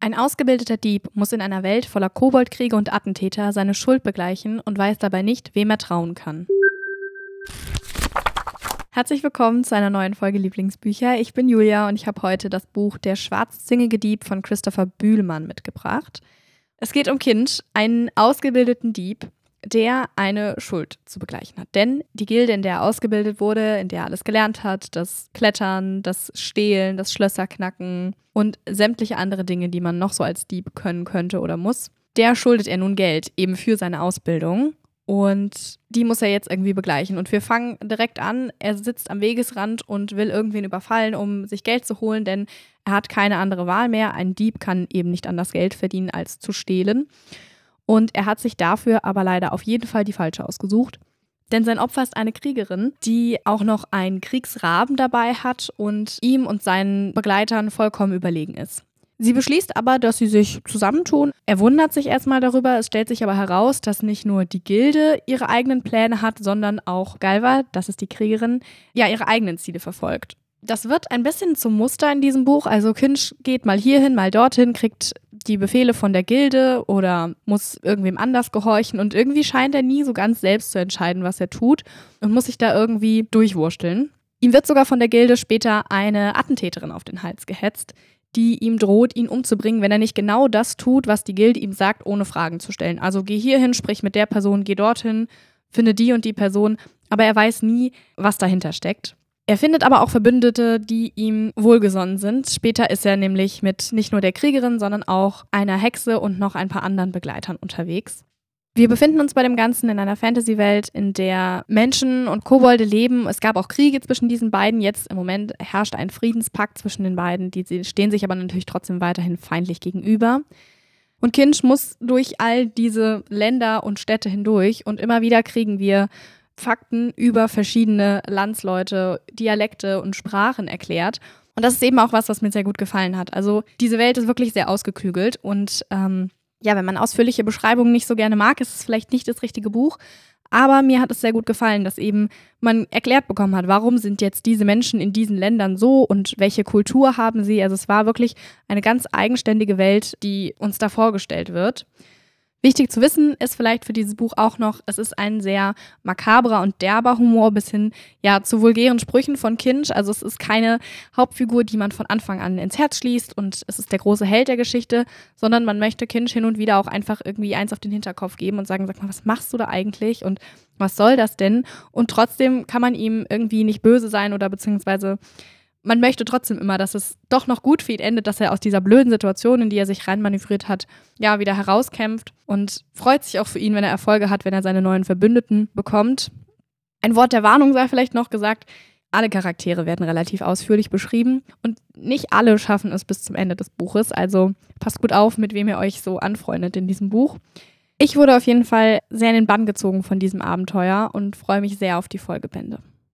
Ein ausgebildeter Dieb muss in einer Welt voller Koboldkriege und Attentäter seine Schuld begleichen und weiß dabei nicht, wem er trauen kann. Herzlich willkommen zu einer neuen Folge Lieblingsbücher. Ich bin Julia und ich habe heute das Buch Der schwarzzingige Dieb von Christopher Bühlmann mitgebracht. Es geht um Kind, einen ausgebildeten Dieb, der eine Schuld zu begleichen hat. Denn die Gilde, in der er ausgebildet wurde, in der er alles gelernt hat, das Klettern, das Stehlen, das Schlösserknacken und sämtliche andere Dinge, die man noch so als Dieb können könnte oder muss, der schuldet er nun Geld eben für seine Ausbildung. Und die muss er jetzt irgendwie begleichen. Und wir fangen direkt an. Er sitzt am Wegesrand und will irgendwen überfallen, um sich Geld zu holen, denn er hat keine andere Wahl mehr. Ein Dieb kann eben nicht anders Geld verdienen, als zu stehlen. Und er hat sich dafür aber leider auf jeden Fall die falsche ausgesucht. Denn sein Opfer ist eine Kriegerin, die auch noch einen Kriegsraben dabei hat und ihm und seinen Begleitern vollkommen überlegen ist. Sie beschließt aber, dass sie sich zusammentun. Er wundert sich erstmal darüber. Es stellt sich aber heraus, dass nicht nur die Gilde ihre eigenen Pläne hat, sondern auch Galva, das ist die Kriegerin, ja ihre eigenen Ziele verfolgt. Das wird ein bisschen zum Muster in diesem Buch. Also Kinch geht mal hierhin, mal dorthin, kriegt die Befehle von der Gilde oder muss irgendwem anders gehorchen und irgendwie scheint er nie so ganz selbst zu entscheiden, was er tut und muss sich da irgendwie durchwursteln. Ihm wird sogar von der Gilde später eine Attentäterin auf den Hals gehetzt, die ihm droht, ihn umzubringen, wenn er nicht genau das tut, was die Gilde ihm sagt, ohne Fragen zu stellen. Also geh hierhin, sprich mit der Person, geh dorthin, finde die und die Person, aber er weiß nie, was dahinter steckt. Er findet aber auch Verbündete, die ihm wohlgesonnen sind. Später ist er nämlich mit nicht nur der Kriegerin, sondern auch einer Hexe und noch ein paar anderen Begleitern unterwegs. Wir befinden uns bei dem Ganzen in einer Fantasy-Welt, in der Menschen und Kobolde leben. Es gab auch Kriege zwischen diesen beiden. Jetzt im Moment herrscht ein Friedенspakt zwischen den beiden. Die stehen sich aber natürlich trotzdem weiterhin feindlich gegenüber. Und Kinch muss durch all diese Länder und Städte hindurch und immer wieder kriegen wir Fakten über verschiedene Landsleute, Dialekte und Sprachen erklärt. Und das ist eben auch was, was mir sehr gut gefallen hat. Also diese Welt ist wirklich sehr ausgeklügelt und ähm, ja, wenn man ausführliche Beschreibungen nicht so gerne mag, ist es vielleicht nicht das richtige Buch. Aber mir hat es sehr gut gefallen, dass eben man erklärt bekommen hat, warum sind jetzt diese Menschen in diesen Ländern so und welche Kultur haben sie. Also es war wirklich eine ganz eigenständige Welt, die uns da vorgestellt wird. Wichtig zu wissen ist vielleicht für dieses Buch auch noch, es ist ein sehr makabrer und derber Humor bis hin ja zu vulgären Sprüchen von Kinch. Also es ist keine Hauptfigur, die man von Anfang an ins Herz schließt und es ist der große Held der Geschichte, sondern man möchte Kinch hin und wieder auch einfach irgendwie eins auf den Hinterkopf geben und sagen, sag mal, was machst du da eigentlich und was soll das denn? Und trotzdem kann man ihm irgendwie nicht böse sein oder beziehungsweise man möchte trotzdem immer, dass es doch noch gut für ihn endet, dass er aus dieser blöden Situation, in die er sich reinmanövriert hat, ja, wieder herauskämpft und freut sich auch für ihn, wenn er Erfolge hat, wenn er seine neuen Verbündeten bekommt. Ein Wort der Warnung sei vielleicht noch gesagt. Alle Charaktere werden relativ ausführlich beschrieben und nicht alle schaffen es bis zum Ende des Buches. Also passt gut auf, mit wem ihr euch so anfreundet in diesem Buch. Ich wurde auf jeden Fall sehr in den Bann gezogen von diesem Abenteuer und freue mich sehr auf die Folgebände.